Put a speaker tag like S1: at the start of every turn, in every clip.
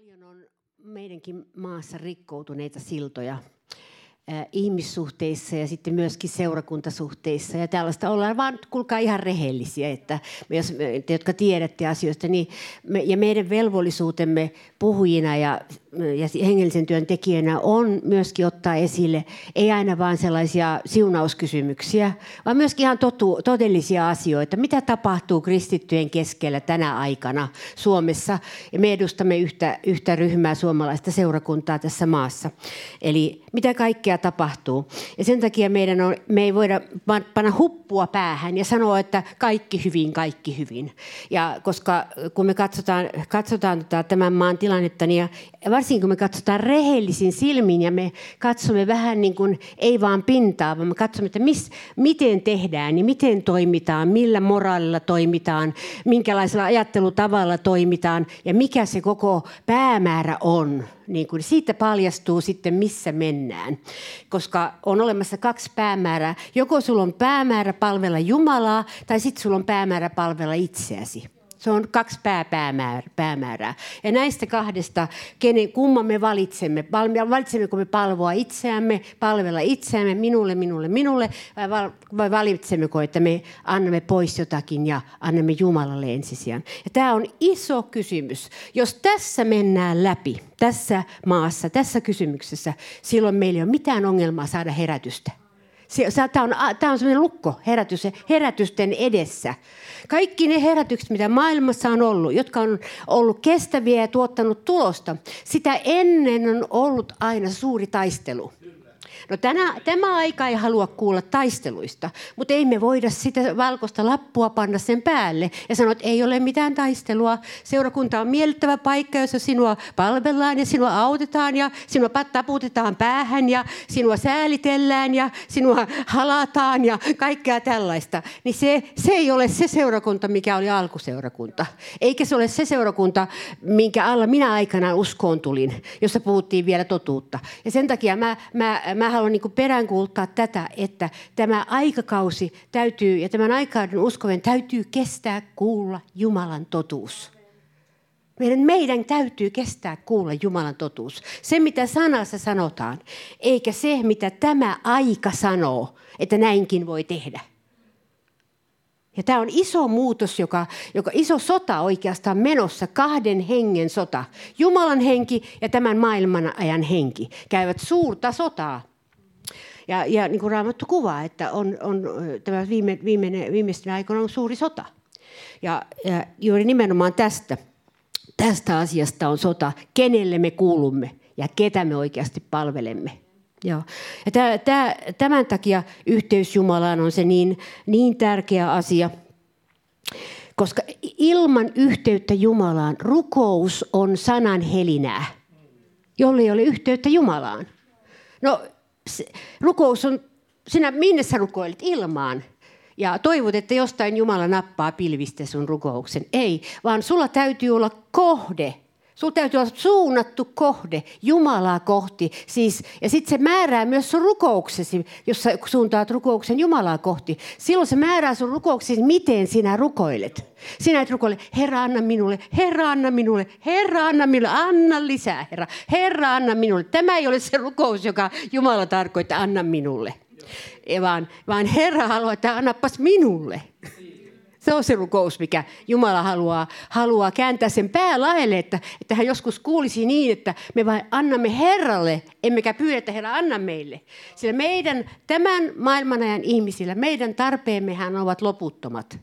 S1: Paljon on meidänkin maassa rikkoutuneita siltoja ihmissuhteissa ja sitten myöskin seurakuntasuhteissa. Ja tällaista ollaan vaan, kuulkaa ihan rehellisiä, että me, jos, te, jotka tiedätte asioista, niin me, ja meidän velvollisuutemme puhujina ja, ja hengellisen työn tekijöinä on myöskin ottaa esille, ei aina vain sellaisia siunauskysymyksiä, vaan myöskin ihan totu, todellisia asioita. Mitä tapahtuu kristittyjen keskellä tänä aikana Suomessa? Ja me edustamme yhtä, yhtä ryhmää suomalaista seurakuntaa tässä maassa. Eli mitä kaikkea tapahtuu. Ja sen takia meidän on, me ei voida panna huppua päähän ja sanoa, että kaikki hyvin, kaikki hyvin. Ja koska kun me katsotaan, katsotaan tota tämän maan tilannetta, niin ja varsinkin kun me katsotaan rehellisin silmin ja me katsomme vähän niin kuin, ei vaan pintaa, vaan me katsomme, että mis, miten tehdään, niin miten toimitaan, millä moraalilla toimitaan, minkälaisella ajattelutavalla toimitaan ja mikä se koko päämäärä on niin kuin siitä paljastuu sitten, missä mennään. Koska on olemassa kaksi päämäärää. Joko sulla on päämäärä palvella Jumalaa, tai sitten sulla on päämäärä palvella itseäsi. Se on kaksi päämäärää. Ja näistä kahdesta, kenen, kumman me valitsemme? Valitsemmeko me palvoa itseämme, palvella itseämme, minulle, minulle, minulle, vai, vai valitsemmeko, että me annamme pois jotakin ja annamme Jumalalle ensisijan? Ja tämä on iso kysymys. Jos tässä mennään läpi, tässä maassa, tässä kysymyksessä, silloin meillä ei ole mitään ongelmaa saada herätystä. Tämä on, tämä on sellainen lukko herätys, herätysten edessä. Kaikki ne herätykset, mitä maailmassa on ollut, jotka on ollut kestäviä ja tuottanut tulosta, sitä ennen on ollut aina suuri taistelu. No tänä, tämä aika ei halua kuulla taisteluista, mutta ei me voida sitä valkoista lappua panna sen päälle ja sanoa, että ei ole mitään taistelua. Seurakunta on miellyttävä paikka, jossa sinua palvellaan ja sinua autetaan ja sinua taputetaan päähän ja sinua säälitellään ja sinua halataan ja kaikkea tällaista. Niin se, se ei ole se seurakunta, mikä oli alkuseurakunta. Eikä se ole se seurakunta, minkä alla minä aikanaan uskoon tulin, jossa puhuttiin vielä totuutta. Ja sen takia mä, mä, mä haluan niin peräänkuuluttaa tätä, että tämä aikakausi täytyy ja tämän aikaiden uskoven täytyy kestää kuulla Jumalan totuus. Meidän, meidän täytyy kestää kuulla Jumalan totuus. Se, mitä sanassa sanotaan, eikä se, mitä tämä aika sanoo, että näinkin voi tehdä. Ja tämä on iso muutos, joka, joka iso sota oikeastaan menossa, kahden hengen sota. Jumalan henki ja tämän maailman ajan henki käyvät suurta sotaa. Ja, ja niin kuin Raamattu kuvaa, että on, on, tämä viime, viimeinen, viimeisten aikoina on suuri sota. Ja, ja juuri nimenomaan tästä, tästä asiasta on sota, kenelle me kuulumme ja ketä me oikeasti palvelemme. Joo. Ja tämä, tämä, tämän takia yhteys Jumalaan on se niin, niin tärkeä asia, koska ilman yhteyttä Jumalaan rukous on sanan helinää, jolle ei ole yhteyttä Jumalaan. No rukous on, sinä minne sä rukoilet? Ilmaan. Ja toivot, että jostain Jumala nappaa pilvistä sun rukouksen. Ei, vaan sulla täytyy olla kohde. Sulla täytyy olla suunnattu kohde Jumalaa kohti. Siis, ja sitten se määrää myös sun rukouksesi, jos sä suuntaat rukouksen Jumalaa kohti. Silloin se määrää sun rukouksesi, miten sinä rukoilet. Sinä et rukoile, Herra anna minulle, Herra anna minulle, Herra anna minulle, anna lisää, Herra. Herra anna minulle. Tämä ei ole se rukous, joka Jumala tarkoittaa, anna minulle. Vaan, vaan Herra haluaa, että annapas minulle. Se on se rukous, mikä Jumala haluaa, haluaa kääntää sen päälaelle, että, että hän joskus kuulisi niin, että me vain annamme Herralle, emmekä pyydä, että Herra anna meille. Sillä meidän, tämän maailmanajan ihmisillä, meidän tarpeemmehän ovat loputtomat.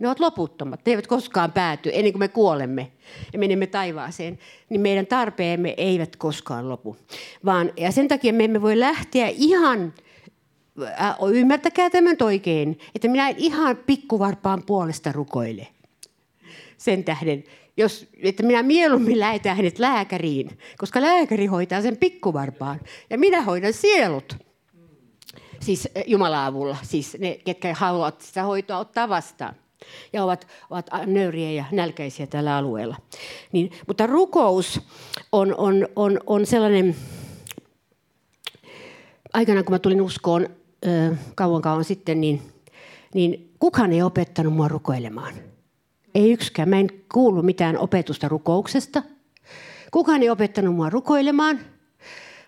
S1: Ne ovat loputtomat. Ne eivät koskaan pääty ennen kuin me kuolemme ja menemme taivaaseen. Niin meidän tarpeemme eivät koskaan lopu. Vaan, ja sen takia me emme voi lähteä ihan Äh, ymmärtäkää tämän oikein, että minä en ihan pikkuvarpaan puolesta rukoile. Sen tähden, jos, että minä mieluummin lähetän hänet lääkäriin, koska lääkäri hoitaa sen pikkuvarpaan ja minä hoidan sielut. Siis Jumalan avulla, siis ne, ketkä haluavat sitä hoitoa ottaa vastaan ja ovat, ovat nöyriä ja nälkäisiä tällä alueella. Niin, mutta rukous on, on, on, on sellainen, aikanaan kun mä tulin uskoon, kauan kauan sitten, niin, niin kukaan ei opettanut mua rukoilemaan. Ei yksikään. Mä en kuullut mitään opetusta rukouksesta. Kukaan ei opettanut mua rukoilemaan,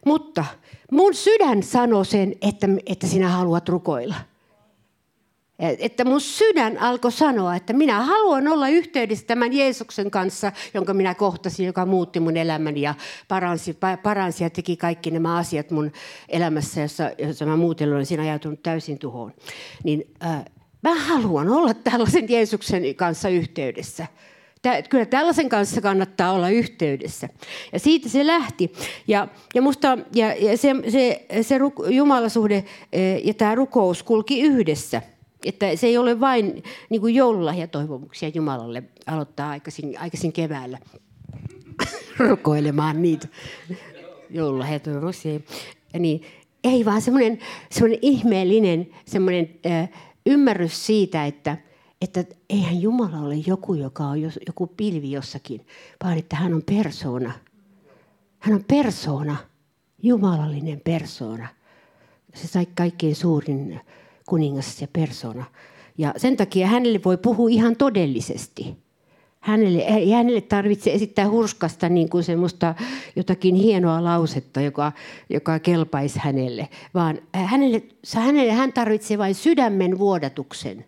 S1: mutta mun sydän sanoi sen, että, että sinä haluat rukoilla. Että mun sydän alkoi sanoa, että minä haluan olla yhteydessä tämän Jeesuksen kanssa, jonka minä kohtasin, joka muutti mun elämäni ja paransi, paransi ja teki kaikki nämä asiat mun elämässä, jossa, jossa mä muuten olen siinä ajautunut täysin tuhoon. Niin äh, mä haluan olla tällaisen Jeesuksen kanssa yhteydessä. Tää, kyllä tällaisen kanssa kannattaa olla yhteydessä. Ja siitä se lähti. Ja, ja, musta, ja, ja se, se, se Jumalasuhde eh, ja tämä rukous kulki yhdessä – että se ei ole vain niin kuin joululahjatoivomuksia Jumalalle aloittaa aikaisin, aikaisin keväällä rukoilemaan niitä joululahjatoivomuksia. Niin, ei vaan semmoinen, semmoinen ihmeellinen semmoinen, äh, ymmärrys siitä, että, että eihän Jumala ole joku, joka on jos, joku pilvi jossakin, vaan että hän on persoona. Hän on persoona, jumalallinen persoona. Se sai kaikkein suurin kuningas ja persona. Ja sen takia hänelle voi puhua ihan todellisesti. Hänelle, ei hänelle tarvitse esittää hurskasta niin kuin semmoista jotakin hienoa lausetta, joka, joka kelpaisi hänelle, vaan hänelle, hänelle hän tarvitsee vain sydämen vuodatuksen.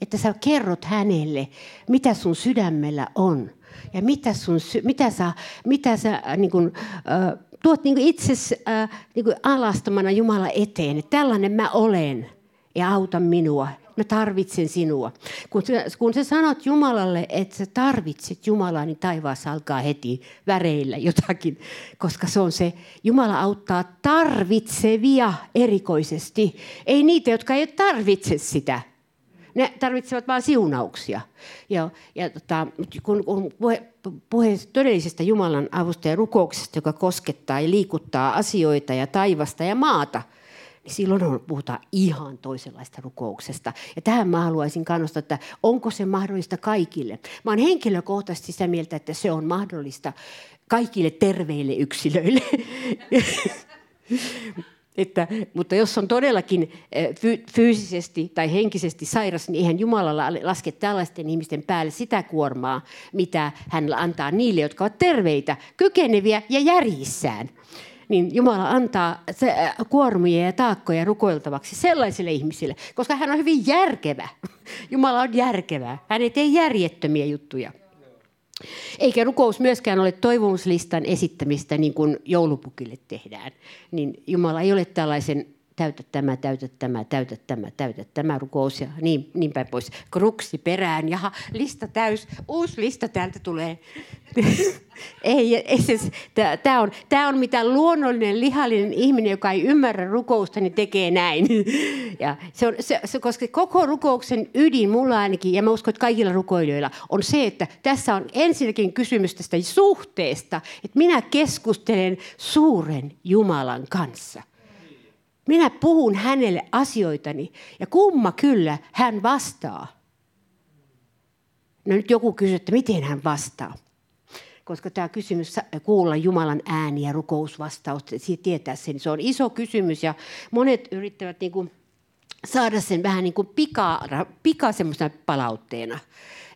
S1: Että sä kerrot hänelle, mitä sun sydämellä on ja mitä, sun, mitä sä, mitä sä niin kuin, äh, tuot niin itse äh, niin alastomana Jumala eteen. Että tällainen mä olen ja auta minua. Mä tarvitsen sinua. Kun sä, kun sä sanot Jumalalle, että sä tarvitset Jumalaa, niin taivaassa alkaa heti väreillä jotakin, koska se on se, Jumala auttaa tarvitsevia erikoisesti. Ei niitä, jotka ei tarvitse sitä. Ne tarvitsevat vain siunauksia. Ja, ja tota, kun, kun puhe, puhe todellisesta Jumalan avusta ja rukouksesta, joka koskettaa ja liikuttaa asioita ja taivasta ja maata – niin silloin on, puhutaan ihan toisenlaista rukouksesta. Ja tähän mä haluaisin kannustaa, että onko se mahdollista kaikille. Mä olen henkilökohtaisesti sitä mieltä, että se on mahdollista kaikille terveille yksilöille. Että, mutta jos on todellakin eh, fyysisesti tai henkisesti sairas, niin eihän Jumala laske tällaisten ihmisten päälle sitä kuormaa, mitä hän antaa niille, jotka ovat terveitä, kykeneviä ja järjissään niin Jumala antaa äh, kuormia ja taakkoja rukoiltavaksi sellaisille ihmisille, koska hän on hyvin järkevä. Jumala on järkevä. Hän ei tee järjettömiä juttuja. Eikä rukous myöskään ole toivomuslistan esittämistä niin kuin joulupukille tehdään. Niin Jumala ei ole tällaisen täytä tämä, täytä tämä, täytä tämä, täytä tämä rukous ja niin, niin päin pois. Kruksi perään, jaha, lista täys, uusi lista täältä tulee. ei, ei siis, tämä on, on mitä luonnollinen, lihallinen ihminen, joka ei ymmärrä rukousta, niin tekee näin. ja se on, se, se, koska koko rukouksen ydin, mulla ainakin, ja mä uskon, että kaikilla rukoilijoilla, on se, että tässä on ensinnäkin kysymys tästä suhteesta, että minä keskustelen suuren Jumalan kanssa – minä puhun hänelle asioitani ja kumma kyllä hän vastaa. No nyt joku kysyy, että miten hän vastaa. Koska tämä kysymys kuulla Jumalan ääni ja rukousvastaus, tietää sen, se on iso kysymys ja monet yrittävät niin kuin saada sen vähän niin kuin pika, pika palautteena.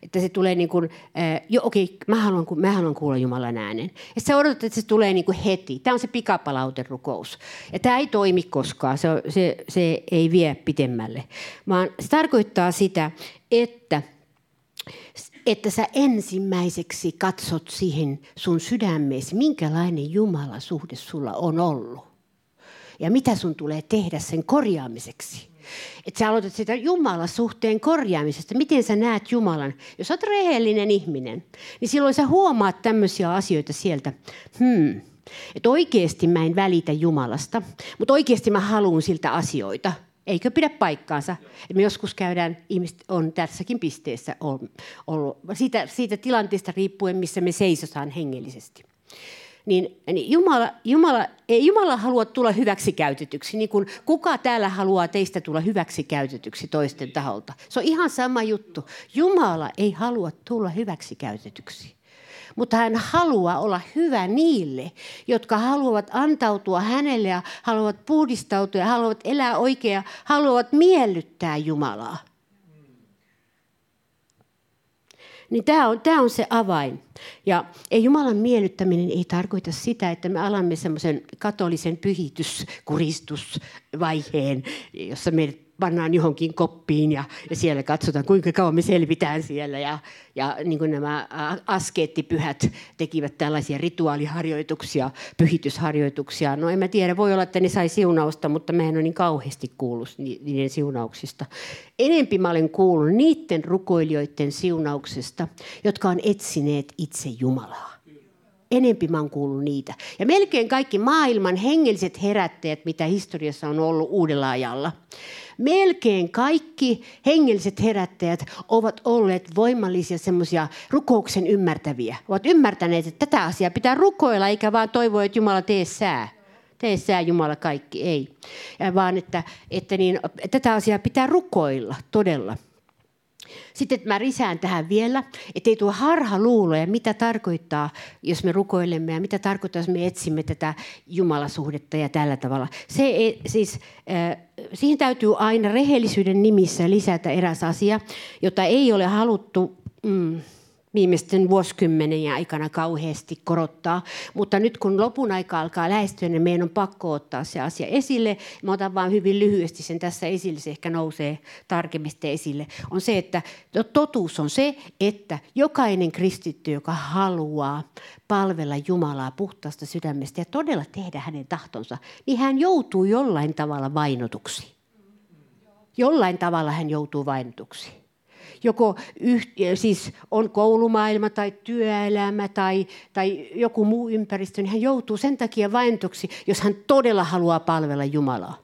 S1: Että se tulee niin kuin, äh, jo okei, okay, mä, haluan, mä haluan kuulla Jumalan äänen. Ja sä odotat, että se tulee niin kuin heti. Tämä on se pikapalauterukous. Ja tämä ei toimi koskaan, se, se, se ei vie pitemmälle. Vaan se tarkoittaa sitä, että että sä ensimmäiseksi katsot siihen sun sydämeesi, minkälainen Jumala suhde sulla on ollut. Ja mitä sun tulee tehdä sen korjaamiseksi. Että sä aloitat sitä Jumalan suhteen korjaamisesta. Miten sä näet Jumalan? Jos olet rehellinen ihminen, niin silloin sä huomaat tämmöisiä asioita sieltä. Hmm. Että oikeasti mä en välitä Jumalasta, mutta oikeasti mä haluan siltä asioita. Eikö pidä paikkaansa? Et me joskus käydään, ihmiset on tässäkin pisteessä ollut, siitä, siitä tilanteesta riippuen, missä me seisotaan hengellisesti niin, niin Jumala, Jumala, ei Jumala halua tulla hyväksi käytetyksi, niin kuin kuka täällä haluaa teistä tulla hyväksi käytetyksi toisten taholta. Se on ihan sama juttu. Jumala ei halua tulla hyväksi käytetyksi. Mutta hän haluaa olla hyvä niille, jotka haluavat antautua hänelle ja haluavat puhdistautua ja haluavat elää oikein haluavat miellyttää Jumalaa. Niin tämä on, tämä on se avain. Ja ei Jumalan miellyttäminen ei tarkoita sitä, että me alamme semmoisen katolisen pyhityskuristusvaiheen, jossa meidät pannaan johonkin koppiin ja, ja siellä katsotaan, kuinka kauan me selvitään siellä. Ja, ja niin kuin nämä askeettipyhät tekivät tällaisia rituaaliharjoituksia, pyhitysharjoituksia. No en mä tiedä, voi olla, että ne sai siunausta, mutta mä en ole niin kauheasti kuullut niiden siunauksista. Enempi mä olen kuullut niiden rukoilijoiden siunauksesta, jotka on etsineet itse Jumalaa enempi mä oon kuullut niitä. Ja melkein kaikki maailman hengelliset herättäjät, mitä historiassa on ollut uudella ajalla, melkein kaikki hengelliset herättäjät ovat olleet voimallisia semmoisia rukouksen ymmärtäviä. Ovat ymmärtäneet, että tätä asiaa pitää rukoilla, eikä vaan toivoa, että Jumala tee sää. Tee sää Jumala kaikki, ei. Ja vaan että, että niin, tätä asiaa pitää rukoilla todella. Sitten mä risään tähän vielä, ettei tuo harha luuloja, mitä tarkoittaa, jos me rukoilemme ja mitä tarkoittaa, jos me etsimme tätä Jumalasuhdetta ja tällä tavalla. Se ei, siis, äh, siihen täytyy aina rehellisyyden nimissä lisätä eräs asia, jota ei ole haluttu... Mm, viimeisten vuosikymmenen aikana kauheasti korottaa. Mutta nyt kun lopun aika alkaa lähestyä, niin meidän on pakko ottaa se asia esille. Mä otan vain hyvin lyhyesti sen tässä esille, se ehkä nousee tarkemmin esille. On se, että totuus on se, että jokainen kristitty, joka haluaa palvella Jumalaa puhtaasta sydämestä ja todella tehdä hänen tahtonsa, niin hän joutuu jollain tavalla vainotuksi. Jollain tavalla hän joutuu vainotuksi joko yht, siis on koulumaailma tai työelämä tai, tai joku muu ympäristö, niin hän joutuu sen takia vainotuksi, jos hän todella haluaa palvella Jumalaa.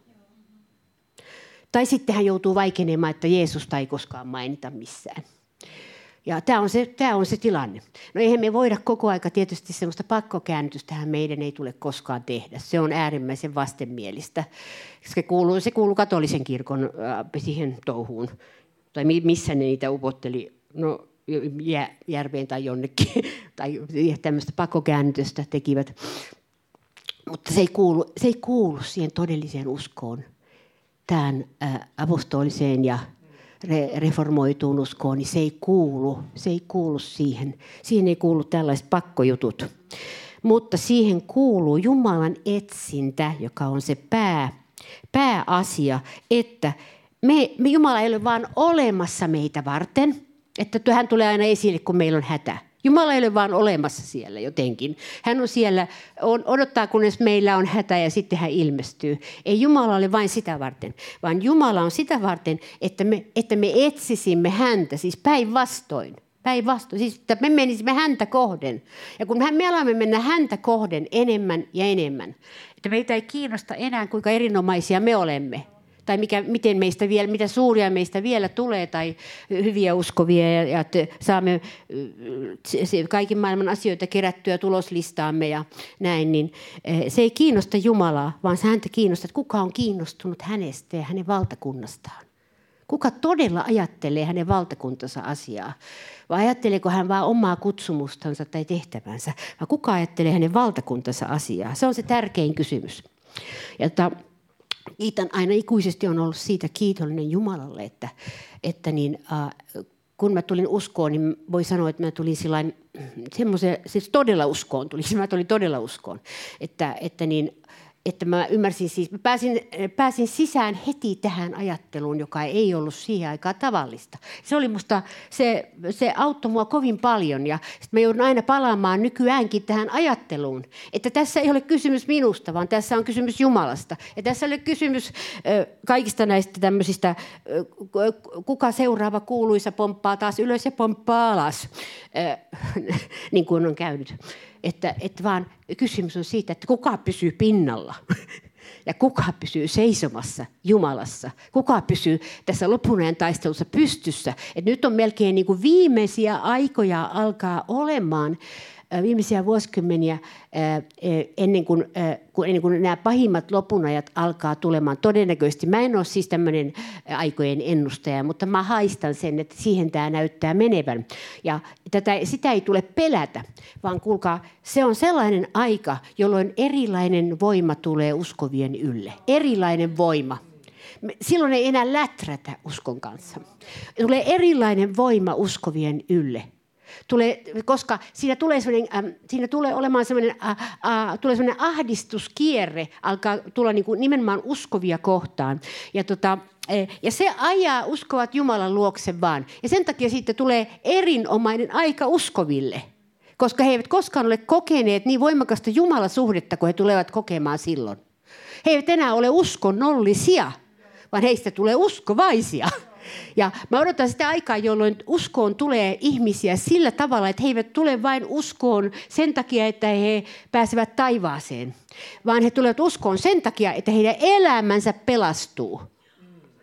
S1: Tai sitten hän joutuu vaikenemaan, että Jeesusta ei koskaan mainita missään. Ja tämä on, se, tämä on se tilanne. No eihän me voida koko aika tietysti sellaista pakkokäännytystähän meidän ei tule koskaan tehdä. Se on äärimmäisen vastenmielistä. Se kuuluu, se kuuluu katolisen kirkon äh, siihen touhuun tai missä ne niitä upotteli, no järveen tai jonnekin, tai tämmöistä pakokäännytystä tekivät. Mutta se ei kuulu, se ei kuulu siihen todelliseen uskoon, tähän apostoliseen ja reformoituun uskoon, niin se ei kuulu, se ei kuulu siihen. Siihen ei kuulu tällaiset pakkojutut. Mutta siihen kuuluu Jumalan etsintä, joka on se pää, pääasia, että me, me Jumala ei ole vaan olemassa meitä varten, että hän tulee aina esille, kun meillä on hätä. Jumala ei ole vaan olemassa siellä jotenkin. Hän on siellä, on, odottaa kunnes meillä on hätä ja sitten hän ilmestyy. Ei Jumala ole vain sitä varten, vaan Jumala on sitä varten, että me, että me etsisimme häntä, siis päinvastoin. Päinvastoin, siis että me menisimme häntä kohden. Ja kun me alamme mennä häntä kohden enemmän ja enemmän, että meitä ei kiinnosta enää kuinka erinomaisia me olemme, tai mikä, miten meistä vielä, mitä suuria meistä vielä tulee tai hyviä uskovia ja, ja että saamme kaiken maailman asioita kerättyä tuloslistaamme ja näin, niin se ei kiinnosta Jumalaa, vaan se häntä kiinnostaa, että kuka on kiinnostunut hänestä ja hänen valtakunnastaan. Kuka todella ajattelee hänen valtakuntansa asiaa? Vai ajatteleeko hän vain omaa kutsumustansa tai tehtävänsä? Vai kuka ajattelee hänen valtakuntansa asiaa? Se on se tärkein kysymys. Ja ta, kiitän aina ikuisesti on ollut siitä kiitollinen Jumalalle, että, että niin, äh, kun mä tulin uskoon, niin voi sanoa, että mä tulin sillain, semmoisen, siis todella uskoon tulin, mä tulin todella uskoon, että, että niin, että mä ymmärsin siis, mä pääsin, pääsin sisään heti tähän ajatteluun, joka ei ollut siihen aikaan tavallista. Se oli musta, se, se auttoi mua kovin paljon ja sit mä joudun aina palaamaan nykyäänkin tähän ajatteluun, että tässä ei ole kysymys minusta, vaan tässä on kysymys Jumalasta. Ja tässä ei ole kysymys kaikista näistä tämmöisistä, kuka seuraava kuuluisa pomppaa taas ylös ja pomppaa alas, niin kuin on käynyt että, että vaan kysymys on siitä, että kuka pysyy pinnalla ja kuka pysyy seisomassa Jumalassa. Kuka pysyy tässä lopunajan taistelussa pystyssä. Et nyt on melkein niin kuin viimeisiä aikoja alkaa olemaan viimeisiä vuosikymmeniä ennen kuin, ennen kuin nämä pahimmat lopunajat alkaa tulemaan. Todennäköisesti, mä en ole siis tämmöinen aikojen ennustaja, mutta mä haistan sen, että siihen tämä näyttää menevän. Ja tätä, sitä ei tule pelätä, vaan kuulkaa, se on sellainen aika, jolloin erilainen voima tulee uskovien ylle. Erilainen voima silloin ei enää läträtä uskon kanssa. Tulee erilainen voima uskovien ylle. Tulee, koska siinä tulee, äh, siinä tulee olemaan sellainen, äh, äh, tulee sellainen ahdistuskierre, alkaa tulla niin kuin nimenomaan uskovia kohtaan. Ja, tota, eh, ja se ajaa uskovat Jumalan luokse vaan. Ja sen takia siitä tulee erinomainen aika uskoville – koska he eivät koskaan ole kokeneet niin voimakasta Jumalasuhdetta kuin he tulevat kokemaan silloin. He eivät enää ole uskonnollisia, vaan heistä tulee uskovaisia. Ja mä odotan sitä aikaa, jolloin uskoon tulee ihmisiä sillä tavalla, että he eivät tule vain uskoon sen takia, että he pääsevät taivaaseen, vaan he tulevat uskoon sen takia, että heidän elämänsä pelastuu.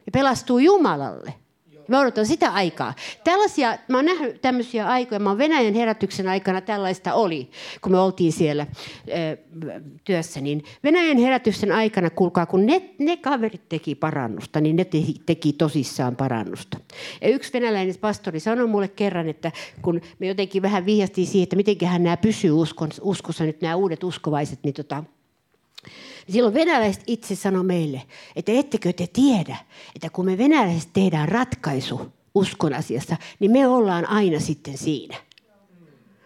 S1: Ja pelastuu Jumalalle. Mä odotan sitä aikaa. Tällaisia, mä oon nähnyt tämmöisiä aikoja, mä oon Venäjän herätyksen aikana tällaista oli, kun me oltiin siellä ö, työssä. Niin Venäjän herätyksen aikana, kuulkaa, kun ne, ne kaverit teki parannusta, niin ne teki, teki tosissaan parannusta. Ja yksi venäläinen pastori sanoi mulle kerran, että kun me jotenkin vähän vihjastiin siihen, että mitenköhän nämä pysyy uskossa nyt nämä uudet uskovaiset, niin tota, Silloin venäläiset itse sanoi meille, että ettekö te tiedä, että kun me venäläiset tehdään ratkaisu uskon asiassa, niin me ollaan aina sitten siinä.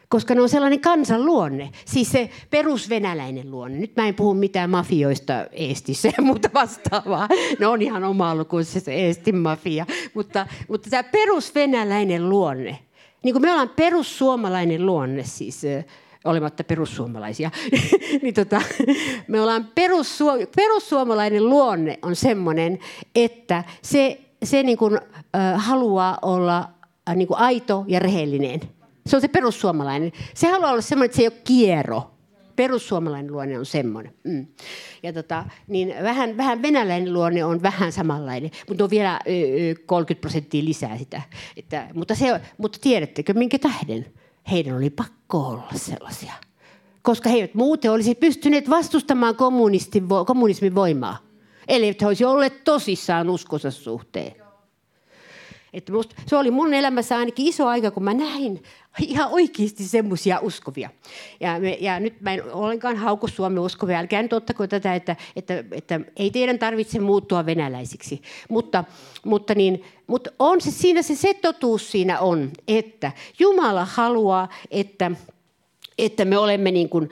S1: Koska ne on sellainen kansanluonne, siis se perusvenäläinen luonne. Nyt mä en puhu mitään mafioista Eestissä ja muuta vastaavaa. Ne on ihan oma lukuissa se Eestin mafia. Mutta, mutta tämä perusvenäläinen luonne, niin kuin me ollaan perussuomalainen luonne, siis olematta perussuomalaisia, niin tota, me ollaan perussuo, perussuomalainen luonne on semmoinen, että se, se niin kuin, äh, haluaa olla äh, niin kuin aito ja rehellinen. Se on se perussuomalainen. Se haluaa olla semmoinen, että se ei ole kiero. Perussuomalainen luonne on semmoinen. Mm. Ja tota, niin vähän, vähän venäläinen luonne on vähän samanlainen, mutta on vielä ö, 30 prosenttia lisää sitä. Että, mutta, se, mutta tiedättekö minkä tähden? Heidän oli pakko olla sellaisia. Koska he eivät muuten olisi pystyneet vastustamaan kommunismin voimaa. Eli he olisivat olleet tosissaan uskonsa suhteen. Että musta, se oli mun elämässä ainakin iso aika, kun mä näin ihan oikeasti semmoisia uskovia. Ja, me, ja nyt mä en ollenkaan hauku Suomen uskovia. Älkää nyt ottako tätä, että, että, että ei teidän tarvitse muuttua venäläisiksi. Mutta, mutta, niin, mutta on se, siinä se, se totuus siinä on, että Jumala haluaa, että että me olemme niin kuin,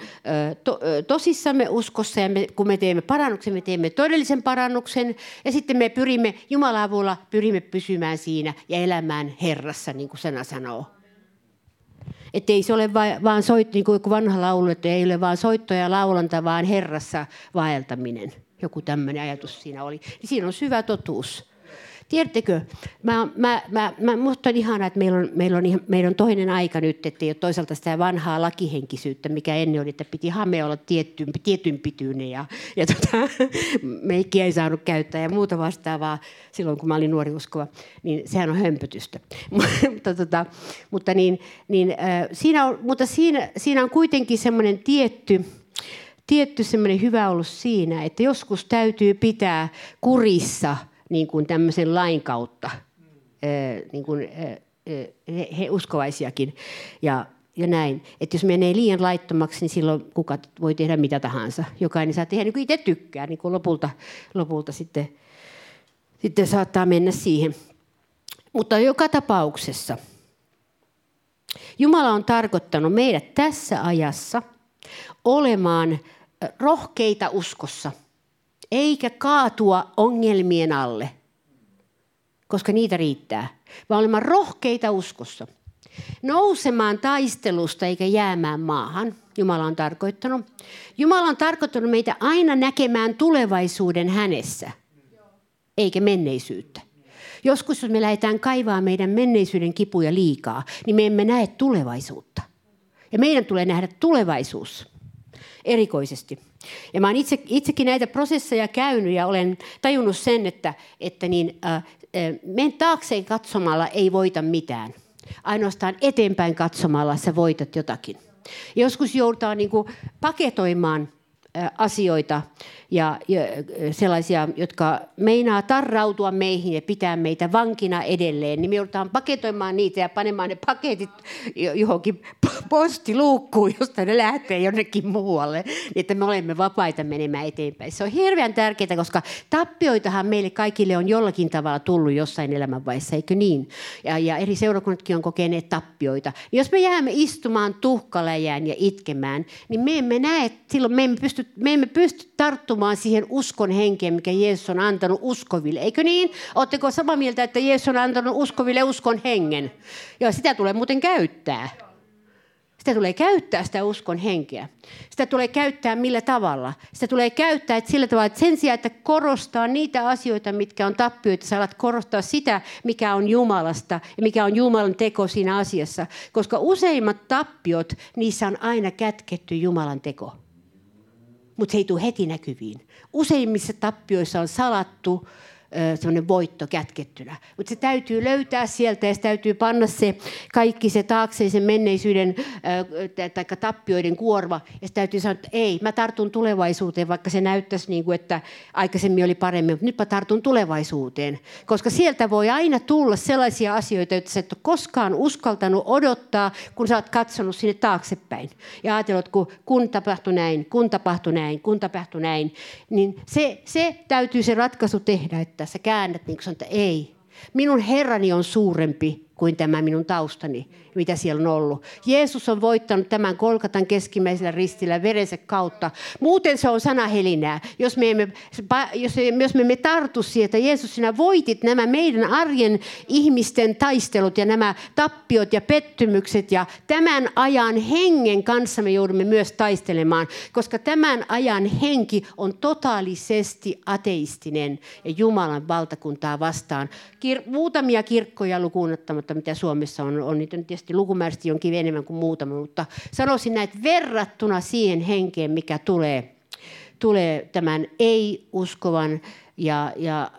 S1: to, tosissamme uskossa ja me, kun me teemme parannuksen, me teemme todellisen parannuksen ja sitten me pyrimme Jumalan avulla pyrimme pysymään siinä ja elämään Herrassa, niin kuin sana sanoo. Että ei se ole vaan, vaan soit, niin kuin vanha laulu, että ei ole vaan soitto ja laulanta, vaan Herrassa vaeltaminen. Joku tämmöinen ajatus siinä oli. Niin siinä on syvä totuus. Tiedättekö, mä, mä, mä, mä, musta on ihanaa, että meillä on, meillä, on, meillä on toinen aika nyt, että ei ole toisaalta sitä vanhaa lakihenkisyyttä, mikä ennen oli, että piti hame olla tietyn, tietyn pituinen ja, ja tota, meikkiä ei saanut käyttää ja muuta vastaavaa silloin, kun mä olin nuori uskova, niin sehän on hömpötystä. mutta, tota, mutta, niin, niin, äh, siinä on, mutta siinä, siinä on kuitenkin semmoinen tietty, tietty semmoinen hyvä ollut siinä, että joskus täytyy pitää kurissa – niin kuin tämmöisen lain kautta, niin kuin he, uskovaisiakin. Ja, ja näin. Että jos menee liian laittomaksi, niin silloin kuka voi tehdä mitä tahansa. Jokainen saa tehdä niin kuin itse tykkää, niin kuin lopulta, lopulta sitten, sitten saattaa mennä siihen. Mutta joka tapauksessa Jumala on tarkoittanut meidät tässä ajassa olemaan rohkeita uskossa – eikä kaatua ongelmien alle, koska niitä riittää, vaan olemaan rohkeita uskossa. Nousemaan taistelusta eikä jäämään maahan, Jumala on tarkoittanut. Jumala on tarkoittanut meitä aina näkemään tulevaisuuden hänessä, eikä menneisyyttä. Joskus, jos me lähdetään kaivaa meidän menneisyyden kipuja liikaa, niin me emme näe tulevaisuutta. Ja meidän tulee nähdä tulevaisuus erikoisesti. Ja mä olen itse, itsekin näitä prosesseja käynyt ja olen tajunnut sen, että, että niin, äh, äh men taakseen katsomalla ei voita mitään. Ainoastaan eteenpäin katsomalla sä voitat jotakin. Joskus joudutaan niin kuin paketoimaan asioita ja, sellaisia, jotka meinaa tarrautua meihin ja pitää meitä vankina edelleen, niin me joudutaan paketoimaan niitä ja panemaan ne paketit johonkin postiluukkuun, josta ne lähtee jonnekin muualle, niin että me olemme vapaita menemään eteenpäin. Se on hirveän tärkeää, koska tappioitahan meille kaikille on jollakin tavalla tullut jossain elämänvaiheessa, eikö niin? Ja, ja eri seurakunnatkin on kokeneet tappioita. Jos me jäämme istumaan tuhkaläjään ja itkemään, niin me emme näe, silloin me emme me emme pysty tarttumaan siihen uskon henkeen, mikä Jeesus on antanut uskoville. Eikö niin? Oletteko samaa mieltä, että Jeesus on antanut uskoville uskon hengen? Ja sitä tulee muuten käyttää. Sitä tulee käyttää sitä uskon henkeä. Sitä tulee käyttää millä tavalla? Sitä tulee käyttää että sillä tavalla, että sen sijaan, että korostaa niitä asioita, mitkä on tappioita, sä alat korostaa sitä, mikä on Jumalasta ja mikä on Jumalan teko siinä asiassa. Koska useimmat tappiot, niissä on aina kätketty Jumalan teko. Mutta se ei tule heti näkyviin. Useimmissa tappioissa on salattu semmoinen voitto kätkettynä. Mutta se täytyy löytää sieltä ja se täytyy panna se kaikki se taakse sen menneisyyden tai tappioiden kuorva. Ja se täytyy sanoa, että ei, mä tartun tulevaisuuteen, vaikka se näyttäisi niin kuin, että aikaisemmin oli paremmin, mutta nyt mä tartun tulevaisuuteen. Koska sieltä voi aina tulla sellaisia asioita, joita sä et ole koskaan uskaltanut odottaa, kun sä oot katsonut sinne taaksepäin. Ja ajatellut, kun, kun tapahtui näin, kun tapahtui näin, kun tapahtui näin, niin se, se täytyy se ratkaisu tehdä, että että sä käännät niin kuin että ei. Minun Herrani on suurempi kuin tämä minun taustani, mitä siellä on ollut. Jeesus on voittanut tämän Kolkatan keskimmäisellä ristillä verensä kautta. Muuten se on sanahelinää. Jos me emme, jos, jos me emme tartu siihen, että Jeesus, sinä voitit nämä meidän arjen ihmisten taistelut ja nämä tappiot ja pettymykset ja tämän ajan hengen kanssa me joudumme myös taistelemaan, koska tämän ajan henki on totaalisesti ateistinen ja Jumalan valtakuntaa vastaan. Kir- muutamia kirkkoja lukuun ottamatta, mitä Suomessa on, on niitä tietysti lukumääräisesti jonkin enemmän kuin muutama, mutta sanoisin näin, että verrattuna siihen henkeen, mikä tulee, tulee tämän ei-uskovan ja, ja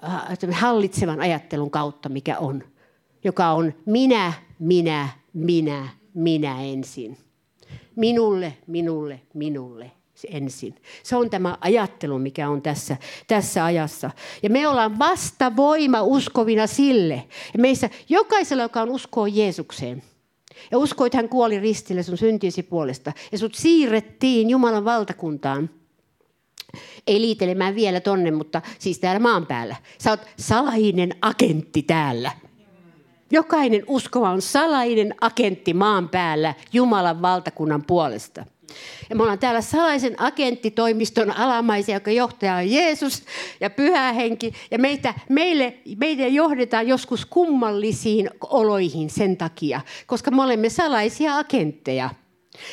S1: hallitsevan ajattelun kautta, mikä on, joka on minä, minä, minä, minä ensin. Minulle, minulle, minulle ensin. Se on tämä ajattelu, mikä on tässä, tässä ajassa. Ja me ollaan vasta voima uskovina sille. Ja meissä jokaisella, joka on uskoa Jeesukseen, ja uskoo, että hän kuoli ristille sun syntiesi puolesta. Ja sut siirrettiin Jumalan valtakuntaan. Ei liitelemään vielä tonne, mutta siis täällä maan päällä. Sä oot salainen agentti täällä. Jokainen uskova on salainen agentti maan päällä Jumalan valtakunnan puolesta. Ja me ollaan täällä salaisen agenttitoimiston alamaisia, joka johtaja on Jeesus ja pyhä henki. Ja meitä, meille, meitä johdetaan joskus kummallisiin oloihin sen takia, koska me olemme salaisia agentteja.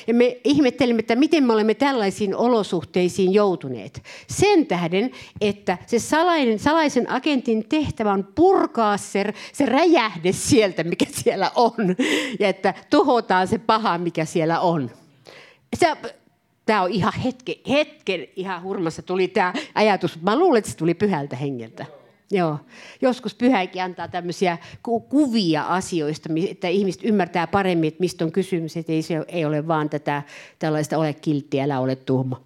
S1: Ja me ihmettelimme, että miten me olemme tällaisiin olosuhteisiin joutuneet. Sen tähden, että se salainen, salaisen agentin tehtävä on purkaa se, se räjähde sieltä, mikä siellä on. Ja että tuhotaan se paha, mikä siellä on se, tämä on ihan hetken, hetken ihan hurmassa tuli tämä ajatus. Mä luulen, että se tuli pyhältä hengeltä. Joo. Joskus pyhäkin antaa tämmöisiä kuvia asioista, että ihmiset ymmärtää paremmin, että mistä on kysymys, että ei se ei ole vaan tätä tällaista ole kiltti, älä ole tuhma.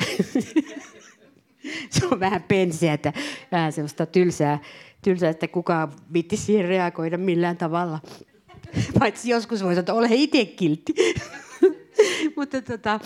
S1: se on vähän penseätä, vähän sellaista tylsää, tylsää että kukaan vitti siihen reagoida millään tavalla. Paitsi joskus voi sanoa, että ole itse kiltti. mutta tota,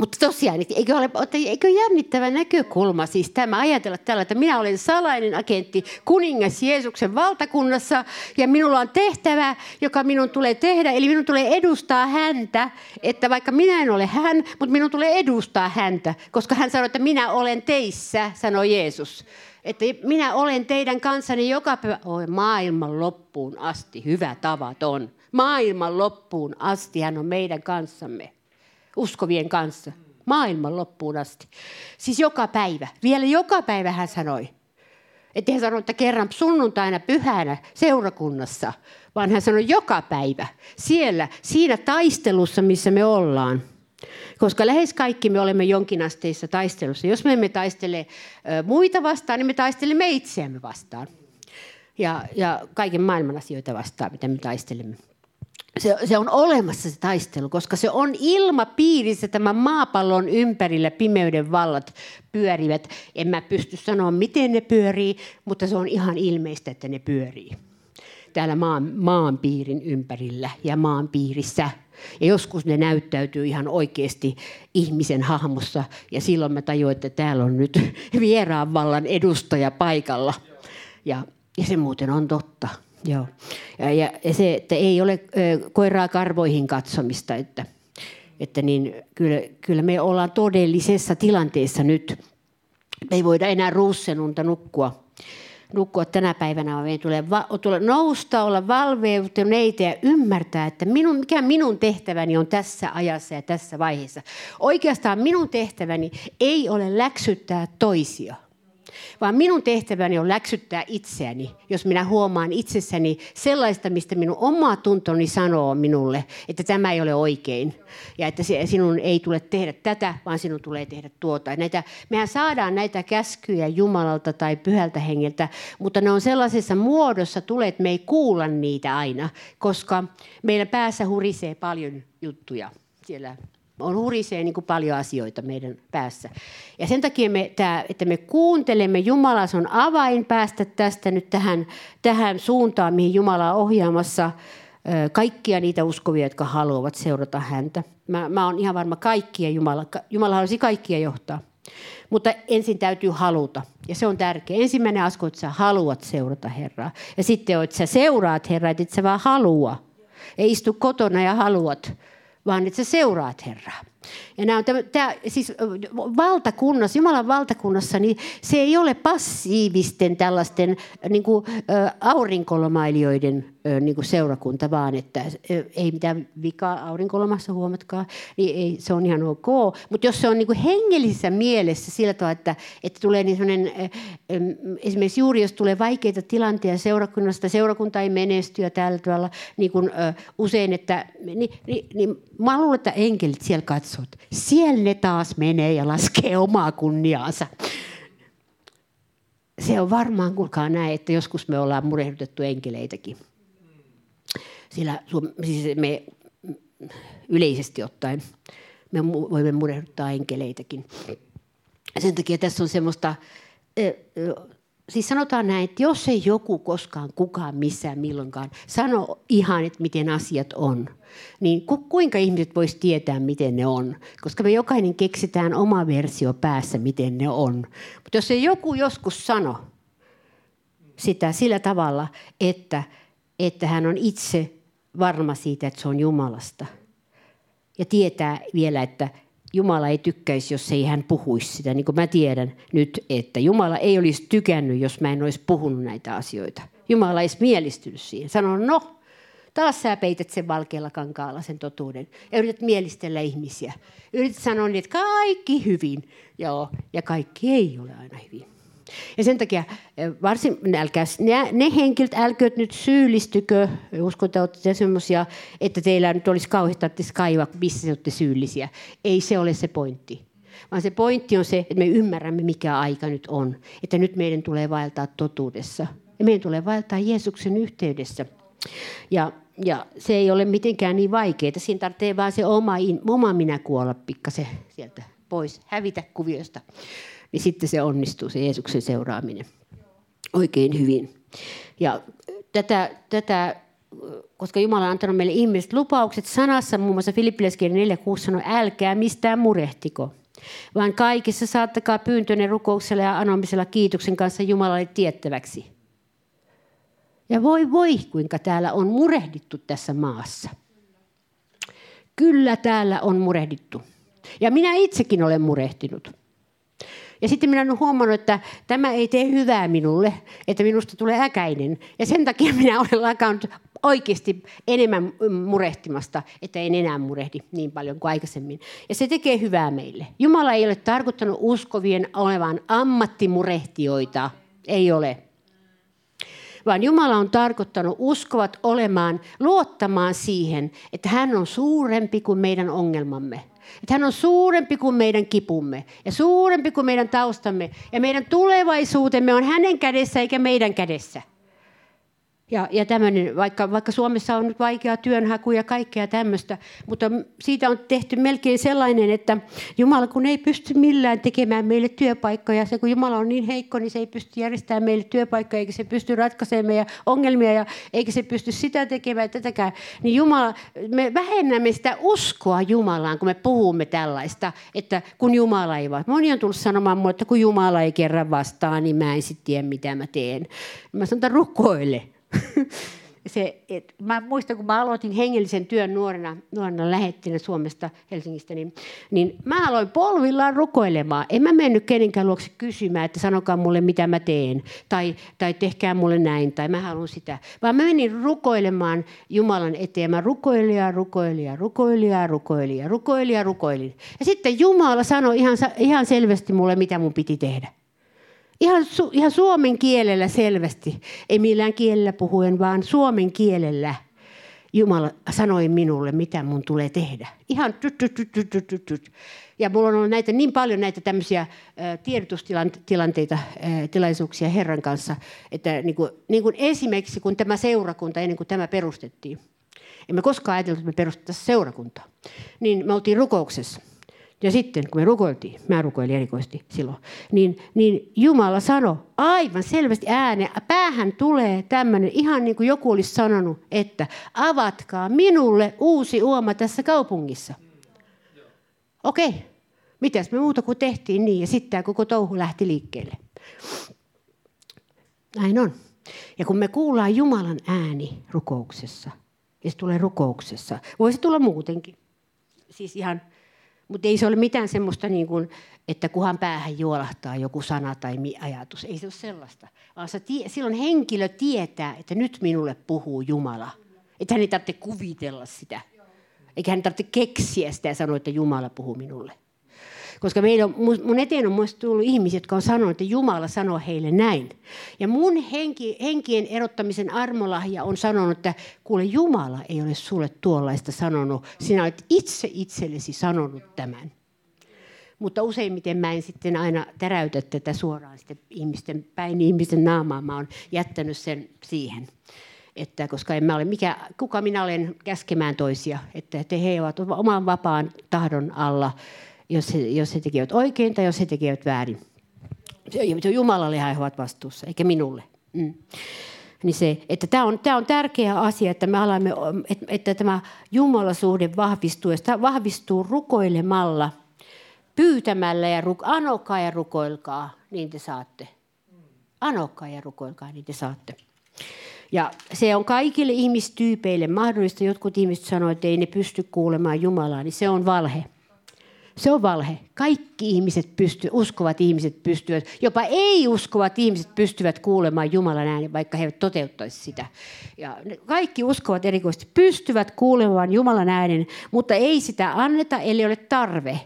S1: mutta tosiaan, eikö, ole, eikö jännittävä näkökulma siis tämä ajatella tällä, että minä olen salainen agentti kuningas Jeesuksen valtakunnassa ja minulla on tehtävä, joka minun tulee tehdä, eli minun tulee edustaa häntä, että vaikka minä en ole hän, mutta minun tulee edustaa häntä, koska hän sanoi, että minä olen teissä, sanoi Jeesus. Että minä olen teidän kanssani joka päivä, Oi, maailman loppuun asti, hyvä tavaton maailman loppuun asti hän on meidän kanssamme, uskovien kanssa. Maailman loppuun asti. Siis joka päivä. Vielä joka päivä hän sanoi. Että hän sanoi, että kerran sunnuntaina pyhänä seurakunnassa, vaan hän sanoi joka päivä. Siellä, siinä taistelussa, missä me ollaan. Koska lähes kaikki me olemme jonkinasteissa taistelussa. Jos me emme taistele muita vastaan, niin me taistelemme itseämme vastaan. Ja, ja kaiken maailman asioita vastaan, mitä me taistelemme. se, se on olemassa se taistelu, koska se on ilmapiirissä tämän maapallon ympärillä pimeyden vallat pyörivät. En mä pysty sanoa, miten ne pyörii, mutta se on ihan ilmeistä, että ne pyörii täällä maan, maanpiirin ympärillä ja maanpiirissä. Ja joskus ne näyttäytyy ihan oikeasti ihmisen hahmossa ja silloin mä tajuin, että täällä on nyt vieraan vallan edustaja paikalla. Ja, ja se muuten on totta. Joo. Ja, ja, ja se, että ei ole ö, koiraa karvoihin katsomista, että, että niin, kyllä, kyllä me ollaan todellisessa tilanteessa nyt. Me ei voida enää ruussenunta nukkua nukkua tänä päivänä, vaan meidän tulee, va- tulee nousta, olla valveutuneita ja ymmärtää, että minun, mikä minun tehtäväni on tässä ajassa ja tässä vaiheessa. Oikeastaan minun tehtäväni ei ole läksyttää toisia – vaan minun tehtäväni on läksyttää itseäni, jos minä huomaan itsessäni sellaista, mistä minun oma tuntoni sanoo minulle, että tämä ei ole oikein. Ja että sinun ei tule tehdä tätä, vaan sinun tulee tehdä tuota. Näitä, mehän saadaan näitä käskyjä Jumalalta tai pyhältä hengeltä, mutta ne on sellaisessa muodossa tulee, että me ei kuulla niitä aina, koska meillä päässä hurisee paljon juttuja siellä on hurisee niin kuin paljon asioita meidän päässä. Ja sen takia, me, tämä, että me kuuntelemme Jumala, se on avain päästä tästä nyt tähän, tähän suuntaan, mihin Jumala on ohjaamassa kaikkia niitä uskovia, jotka haluavat seurata häntä. Mä, mä olen ihan varma kaikkia Jumala, Jumala haluaisi kaikkia johtaa. Mutta ensin täytyy haluta. Ja se on tärkeä. Ensimmäinen askel, että sä haluat seurata Herraa. Ja sitten että sä seuraat Herraa, että et sä vaan halua. Ei istu kotona ja haluat, vaan että sä seuraat Herraa. Ja nämä on tämä, tämä, siis valtakunnassa, Jumalan valtakunnassa, niin se ei ole passiivisten tällaisten niin kuin, aurinkolmailijoiden niin kuin seurakunta, vaan että ei mitään vikaa aurinkolomassa, huomatkaa, niin ei, se on ihan ok. Mutta jos se on niin kuin hengellisessä mielessä sillä tavalla, että, että tulee niin sellainen, esimerkiksi juuri jos tulee vaikeita tilanteita seurakunnasta, seurakunta ei menesty ja tällä tavalla niin kuin, usein, että niin, niin, niin mä luulen, että enkelit siellä katsovat. Siellä ne taas menee ja laskee omaa kunniaansa se on varmaan, kuulkaa näin, että joskus me ollaan murehdutettu enkeleitäkin sillä siis me yleisesti ottaen me voimme murehduttaa enkeleitäkin. Sen takia tässä on semmoista, siis sanotaan näin, että jos ei joku koskaan kukaan missään milloinkaan sano ihan, että miten asiat on, niin ku, kuinka ihmiset vois tietää, miten ne on? Koska me jokainen keksitään oma versio päässä, miten ne on. Mutta jos ei joku joskus sano sitä sillä tavalla, että, että hän on itse varma siitä, että se on Jumalasta. Ja tietää vielä, että Jumala ei tykkäisi, jos ei hän puhuisi sitä. Niin kuin mä tiedän nyt, että Jumala ei olisi tykännyt, jos mä en olisi puhunut näitä asioita. Jumala olisi mielistynyt siihen. Sanon, no, taas sä peität sen valkealla kankaalla sen totuuden. Ja yrität mielistellä ihmisiä. Yrität sanoa niin, että kaikki hyvin. Joo, ja kaikki ei ole aina hyvin. Ja sen takia eh, varsin, älkää, ne, ne henkilöt, älkööt nyt syyllistykö, uskon, että olette semmoisia, että teillä nyt olisi kauheasti kaivaa, missä te olette syyllisiä. Ei se ole se pointti. Vaan se pointti on se, että me ymmärrämme, mikä aika nyt on. Että nyt meidän tulee vaeltaa totuudessa. Ja meidän tulee vaeltaa Jeesuksen yhteydessä. Ja, ja se ei ole mitenkään niin vaikeaa. Siinä tarvitsee vaan se oma, oma minä kuolla pikkasen sieltä pois, hävitä kuviosta niin sitten se onnistuu, se Jeesuksen seuraaminen oikein hyvin. Ja tätä, tätä koska Jumala on antanut meille ihmiset lupaukset sanassa, muun muassa Filippiläiskirja 4.6 sanoo, älkää mistään murehtiko, vaan kaikissa saattakaa pyyntöne rukouksella ja anomisella kiitoksen kanssa Jumalalle tiettäväksi. Ja voi voi, kuinka täällä on murehdittu tässä maassa. Kyllä täällä on murehdittu. Ja minä itsekin olen murehtinut. Ja sitten minä olen huomannut, että tämä ei tee hyvää minulle, että minusta tulee äkäinen. Ja sen takia minä olen lakannut oikeasti enemmän murehtimasta, että en enää murehdi niin paljon kuin aikaisemmin. Ja se tekee hyvää meille. Jumala ei ole tarkoittanut uskovien olevan ammattimurehtioita. Ei ole. Vaan Jumala on tarkoittanut uskovat olemaan, luottamaan siihen, että hän on suurempi kuin meidän ongelmamme. Että hän on suurempi kuin meidän kipumme ja suurempi kuin meidän taustamme. Ja meidän tulevaisuutemme on hänen kädessä eikä meidän kädessä. Ja, ja tämmöinen, vaikka, vaikka Suomessa on nyt vaikea työnhaku ja kaikkea tämmöistä, mutta siitä on tehty melkein sellainen, että Jumala kun ei pysty millään tekemään meille työpaikkoja, se kun Jumala on niin heikko, niin se ei pysty järjestämään meille työpaikkoja, eikä se pysty ratkaisemaan meidän ongelmia, ja eikä se pysty sitä tekemään, tätäkään. Niin Jumala, me vähennämme sitä uskoa Jumalaan, kun me puhumme tällaista, että kun Jumala ei vaan. Moni on tullut sanomaan mulle, että kun Jumala ei kerran vastaa, niin mä en sitten tiedä, mitä mä teen. Mä sanon, että rukoile se, et, mä muistan, kun mä aloitin hengellisen työn nuorena, nuorena lähettinä Suomesta, Helsingistä, niin, niin mä aloin polvillaan rukoilemaan. En mä mennyt kenenkään luokse kysymään, että sanokaa mulle, mitä mä teen, tai, tai tehkää mulle näin, tai mä haluan sitä. Vaan mä menin rukoilemaan Jumalan eteen. Mä rukoilin ja rukoilin ja rukoilin ja rukoilin ja rukoilin ja rukoilin. Ja sitten Jumala sanoi ihan, ihan selvästi mulle, mitä mun piti tehdä. Ihan, su, ihan suomen kielellä selvästi, ei millään kielellä puhuen, vaan suomen kielellä Jumala sanoi minulle, mitä mun tulee tehdä. Ihan tyt, tyt, tyt, tyt, tyt, tyt. Ja mulla on ollut näitä, niin paljon näitä tämmöisiä tiedotustilanteita, tilaisuuksia Herran kanssa, että niin kuin, niin kuin esimerkiksi kun tämä seurakunta, ennen kuin tämä perustettiin, emme koskaan ajatellut, että me perustettaisiin seurakuntaa, niin me oltiin rukouksessa. Ja sitten kun me rukoiltiin, mä rukoilin erikoisesti silloin, niin, niin Jumala sanoi aivan selvästi ääneen, päähän tulee tämmöinen, ihan niin kuin joku olisi sanonut, että avatkaa minulle uusi uoma tässä kaupungissa. Okei, okay. mitäs me muuta kuin tehtiin niin ja sitten tämä koko touhu lähti liikkeelle. Näin on. Ja kun me kuullaan Jumalan ääni rukouksessa, ja se tulee rukouksessa, voisi tulla muutenkin. Siis ihan mutta ei se ole mitään semmoista, niin kuin, että kuhan päähän juolahtaa joku sana tai ajatus. Ei se ole sellaista. Vaan tie, silloin henkilö tietää, että nyt minulle puhuu Jumala. Että hän ei tarvitse kuvitella sitä. Eikä hän tarvitse keksiä sitä ja sanoa, että Jumala puhuu minulle. Koska meillä on, mun eteen on muista tullut ihmisiä, jotka on sanonut, että Jumala sanoo heille näin. Ja mun henki, henkien erottamisen armolahja on sanonut, että kuule Jumala ei ole sulle tuollaista sanonut. Sinä olet itse itsellesi sanonut tämän. Mutta useimmiten mä en sitten aina täräytä tätä suoraan sitten ihmisten päin, ihmisten naamaan. Mä oon jättänyt sen siihen että koska en mä ole mikä, kuka minä olen käskemään toisia, että he ovat oman vapaan tahdon alla jos he, jos he tekevät oikein tai jos he tekevät väärin. Jumalalle he ovat vastuussa, eikä minulle. Mm. Niin se, että tämä on, tämä on tärkeä asia, että me alamme, että, että tämä Jumalasuhde vahvistuu. Ja vahvistuu rukoilemalla, pyytämällä ja ruk, anokaa ja rukoilkaa, niin te saatte. Anokaa ja rukoilkaa, niin te saatte. Ja se on kaikille ihmistyypeille mahdollista. Jotkut ihmiset sanoivat, että ei ne pysty kuulemaan Jumalaa, niin se on valhe. Se on valhe. Kaikki ihmiset pysty, uskovat ihmiset pystyvät, jopa ei-uskovat ihmiset pystyvät kuulemaan Jumalan äänen, vaikka he eivät toteuttaisi sitä. Ja kaikki uskovat erikoisesti pystyvät kuulemaan Jumalan äänen, mutta ei sitä anneta, eli ole tarve.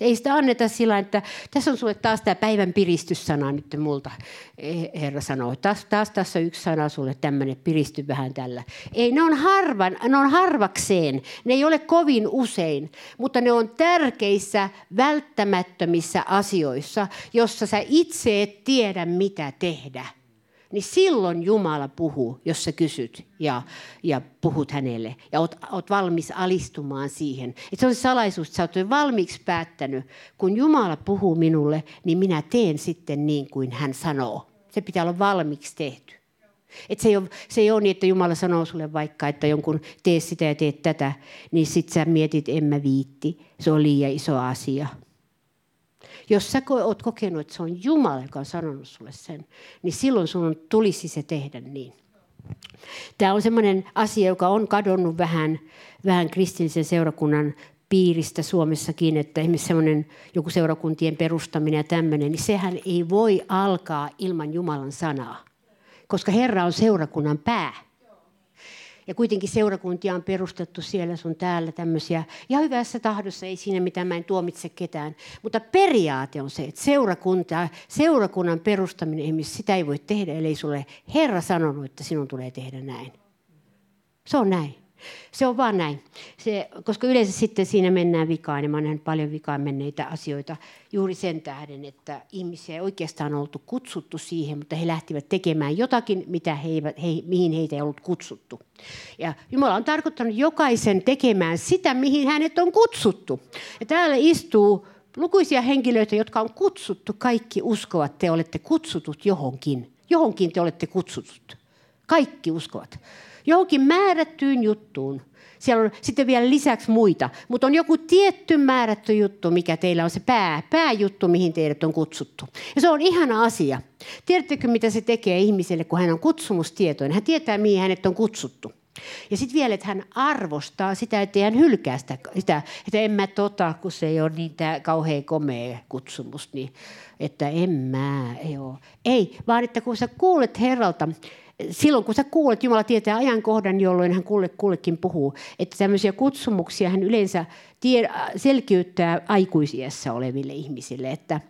S1: Ei sitä anneta sillä että tässä on sulle taas tämä päivän piristyssana nyt multa. Herra sanoo, taas, taas tässä on yksi sana sulle tämmöinen, piristy vähän tällä. Ei, ne on, harvan, ne on harvakseen, ne ei ole kovin usein, mutta ne on tärkeissä, välttämättömissä asioissa, jossa sä itse et tiedä, mitä tehdä niin silloin Jumala puhuu, jos sä kysyt ja, ja puhut hänelle. Ja oot, oot valmis alistumaan siihen. Et se on salaisuus, että sä oot valmiiksi päättänyt, kun Jumala puhuu minulle, niin minä teen sitten niin kuin hän sanoo. Se pitää olla valmiiksi tehty. Et se, ei ole, se ei ole niin, että Jumala sanoo sulle vaikka, että jonkun tee sitä ja tee tätä, niin sitten sä mietit, en mä viitti. Se on liian iso asia. Jos sä oot kokenut, että se on Jumala, joka on sanonut sulle sen, niin silloin sun tulisi se tehdä niin. Tämä on sellainen asia, joka on kadonnut vähän, vähän kristillisen seurakunnan piiristä Suomessakin, että esimerkiksi semmoinen joku seurakuntien perustaminen ja tämmöinen, niin sehän ei voi alkaa ilman Jumalan sanaa, koska Herra on seurakunnan pää. Ja kuitenkin seurakuntia on perustettu siellä sun täällä tämmöisiä. Ja hyvässä tahdossa ei siinä mitään, mä en tuomitse ketään. Mutta periaate on se, että seurakunta, seurakunnan perustaminen ihmis, sitä ei voi tehdä, ellei sulle Herra sanonut, että sinun tulee tehdä näin. Se on näin. Se on vaan näin. Se, koska yleensä sitten siinä mennään vikaan, ja mä olen paljon vikaan menneitä asioita juuri sen tähden, että ihmisiä ei oikeastaan oltu kutsuttu siihen, mutta he lähtivät tekemään jotakin, mitä he eivät, he, mihin heitä ei ollut kutsuttu. Ja Jumala on tarkoittanut jokaisen tekemään sitä, mihin hänet on kutsuttu. Ja täällä istuu lukuisia henkilöitä, jotka on kutsuttu. Kaikki uskovat, te olette kutsutut johonkin. Johonkin te olette kutsutut. Kaikki uskovat. Johonkin määrättyyn juttuun. Siellä on sitten vielä lisäksi muita, mutta on joku tietty määrätty juttu, mikä teillä on se pää, pääjuttu, mihin teidät on kutsuttu. Ja se on ihana asia. Tiedättekö, mitä se tekee ihmiselle, kun hän on kutsumustietoinen? Hän tietää, mihin hänet on kutsuttu. Ja sitten vielä, että hän arvostaa sitä, että hän hylkää sitä, sitä, että en mä tota, kun se ei ole niin tämä kauhean komea kutsumus, niin että en mä, ole. Ei, vaan että kun sä kuulet Herralta, silloin kun sä kuulet, Jumala tietää ajankohdan, jolloin hän kulle, kullekin puhuu, että tämmöisiä kutsumuksia hän yleensä tie, selkiyttää aikuisiessä oleville ihmisille, että,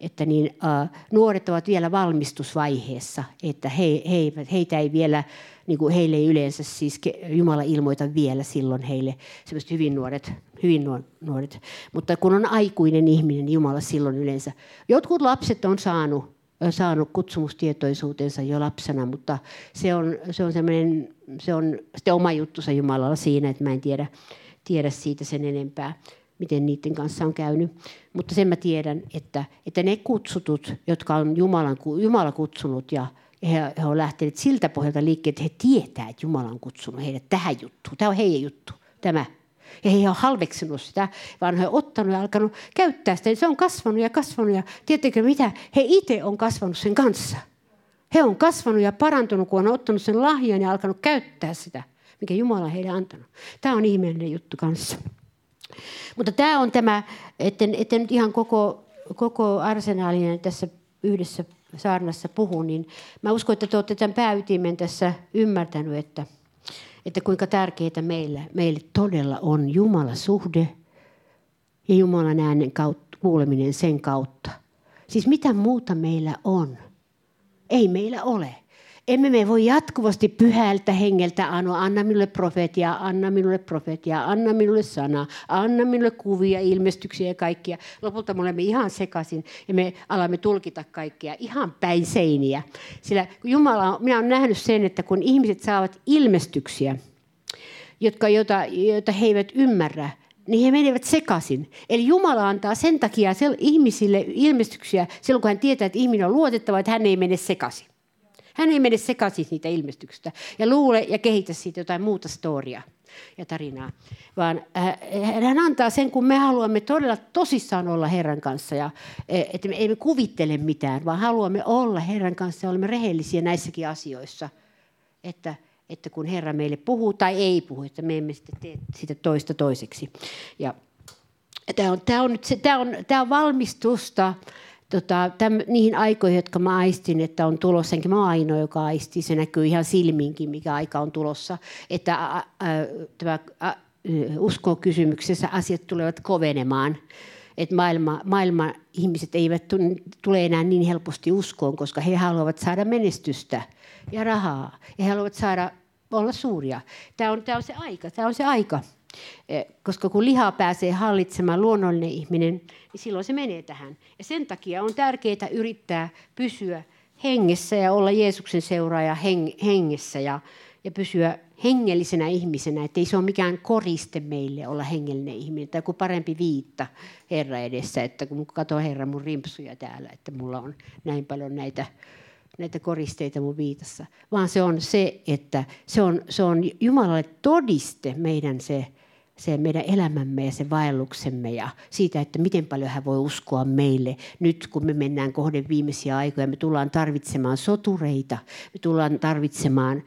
S1: että niin, uh, nuoret ovat vielä valmistusvaiheessa, että he, he, heitä ei vielä niin kuin heille ei yleensä siis Jumala ilmoita vielä silloin heille semmoiset hyvin nuoret, hyvin nuoret. Mutta kun on aikuinen ihminen, niin Jumala silloin yleensä. Jotkut lapset on saanut, saanut kutsumustietoisuutensa jo lapsena, mutta se on, se on, se on sitten oma juttusa Jumalalla siinä, että mä en tiedä, tiedä siitä sen enempää miten niiden kanssa on käynyt. Mutta sen mä tiedän, että, että ne kutsutut, jotka on Jumalan, Jumala kutsunut ja he, he ovat lähteneet siltä pohjalta liikkeelle, että he tietää, että Jumala on kutsunut heidät tähän juttuun. Tämä on heidän juttu, tämä. Ja he eivät halveksinut sitä, vaan he ovat ottanut ja alkanut käyttää sitä. Se on kasvanut ja kasvanut ja tiedättekö mitä? He itse on kasvanut sen kanssa. He on kasvanut ja parantunut, kun on ottanut sen lahjan ja alkanut käyttää sitä, mikä Jumala heille antanut. Tämä on ihmeellinen juttu kanssa. Mutta tämä on tämä, että nyt ihan koko, koko arsenaalinen tässä yhdessä saarnassa puhun, niin mä uskon, että te olette tämän pääytimen tässä ymmärtänyt, että, että kuinka tärkeää meille, meille todella on Jumala suhde ja Jumalan äänen kautta, kuuleminen sen kautta. Siis mitä muuta meillä on? Ei meillä ole. Emme me voi jatkuvasti pyhältä hengeltä anoa, anna minulle profetia, anna minulle profetia, anna minulle sana, anna minulle kuvia, ilmestyksiä ja kaikkia. Lopulta me olemme ihan sekaisin ja me alamme tulkita kaikkia ihan päin seiniä. Sillä Jumala, minä olen nähnyt sen, että kun ihmiset saavat ilmestyksiä, jotka, jota, joita he eivät ymmärrä, niin he menevät sekaisin. Eli Jumala antaa sen takia ihmisille ilmestyksiä silloin, kun hän tietää, että ihminen on luotettava, että hän ei mene sekaisin. Hän ei mene sekaisin siitä ilmestyksistä ja luule ja kehitä siitä jotain muuta storia ja tarinaa, vaan äh, hän antaa sen, kun me haluamme todella tosissaan olla Herran kanssa ja e, että me emme kuvittele mitään, vaan haluamme olla Herran kanssa ja olemme rehellisiä näissäkin asioissa, että, että kun Herra meille puhuu tai ei puhu, että me emme sitten tee sitä toista toiseksi. Ja tämä on, tämä on, tämä on, tämä on valmistusta tota, täm, niihin aikoihin, jotka mä aistin, että on tulossa, enkä mä ainoa, joka aisti, se näkyy ihan silminkin, mikä aika on tulossa, että ä, tämä asiat tulevat kovenemaan. Että maailma, maailma ihmiset eivät tule enää niin helposti uskoon, koska he haluavat saada menestystä ja rahaa. He haluavat saada olla suuria. Tämä on, tämä on se aika. Tämä on se aika. Eh, koska kun liha pääsee hallitsemaan luonnollinen ihminen, niin silloin se menee tähän. Ja sen takia on tärkeää yrittää pysyä hengessä ja olla Jeesuksen seuraaja hengessä ja, ja pysyä hengellisenä ihmisenä, että ei se ole mikään koriste meille olla hengellinen ihminen tai joku parempi viitta Herra edessä, että kun katsoo Herra mun rimpsuja täällä, että mulla on näin paljon näitä, näitä koristeita mun viitassa, vaan se on se, että se on, se on Jumalalle todiste meidän se se meidän elämämme ja se vaelluksemme ja siitä, että miten paljon hän voi uskoa meille. Nyt kun me mennään kohden viimeisiä aikoja, me tullaan tarvitsemaan sotureita, me tullaan tarvitsemaan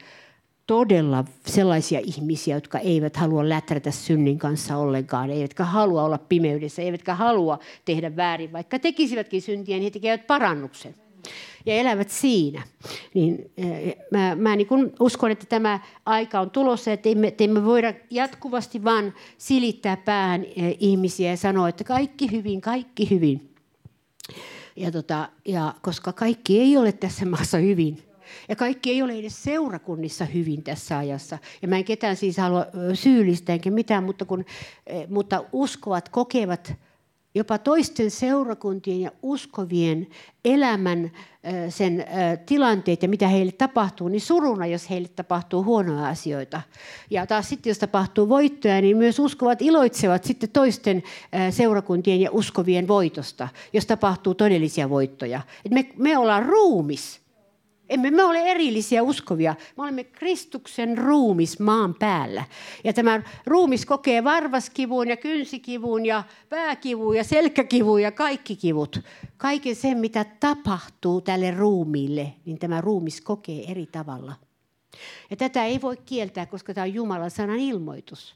S1: todella sellaisia ihmisiä, jotka eivät halua läträtä synnin kanssa ollenkaan, eivätkä halua olla pimeydessä, eivätkä halua tehdä väärin, vaikka tekisivätkin syntiä, niin he tekevät parannuksen ja elävät siinä. Niin, eh, mä, mä niin kun uskon, että tämä aika on tulossa, että emme, että emme voida jatkuvasti vain silittää päähän eh, ihmisiä ja sanoa, että kaikki hyvin, kaikki hyvin. Ja tota, ja koska kaikki ei ole tässä maassa hyvin, Ja kaikki ei ole edes seurakunnissa hyvin tässä ajassa. Ja mä en ketään siis halua syyllistää enkä mitään, mutta, kun, mutta uskovat kokevat jopa toisten seurakuntien ja uskovien elämän sen tilanteet ja mitä heille tapahtuu, niin suruna, jos heille tapahtuu huonoja asioita. Ja taas sitten, jos tapahtuu voittoja, niin myös uskovat iloitsevat sitten toisten seurakuntien ja uskovien voitosta, jos tapahtuu todellisia voittoja. Et me, me ollaan ruumis. Emme me ole erillisiä uskovia. Me olemme Kristuksen ruumis maan päällä. Ja tämä ruumis kokee varvaskivun ja kynsikivun ja pääkivun ja selkäkivun ja kaikki kivut. Kaiken sen, mitä tapahtuu tälle ruumiille, niin tämä ruumis kokee eri tavalla. Ja tätä ei voi kieltää, koska tämä on Jumalan sanan ilmoitus.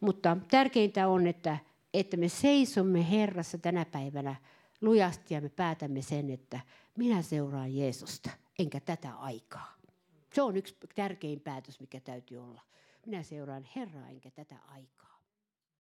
S1: Mutta tärkeintä on, että, että me seisomme Herrassa tänä päivänä lujasti ja me päätämme sen, että minä seuraan Jeesusta enkä tätä aikaa. Se on yksi tärkein päätös, mikä täytyy olla. Minä seuraan Herraa enkä tätä aikaa.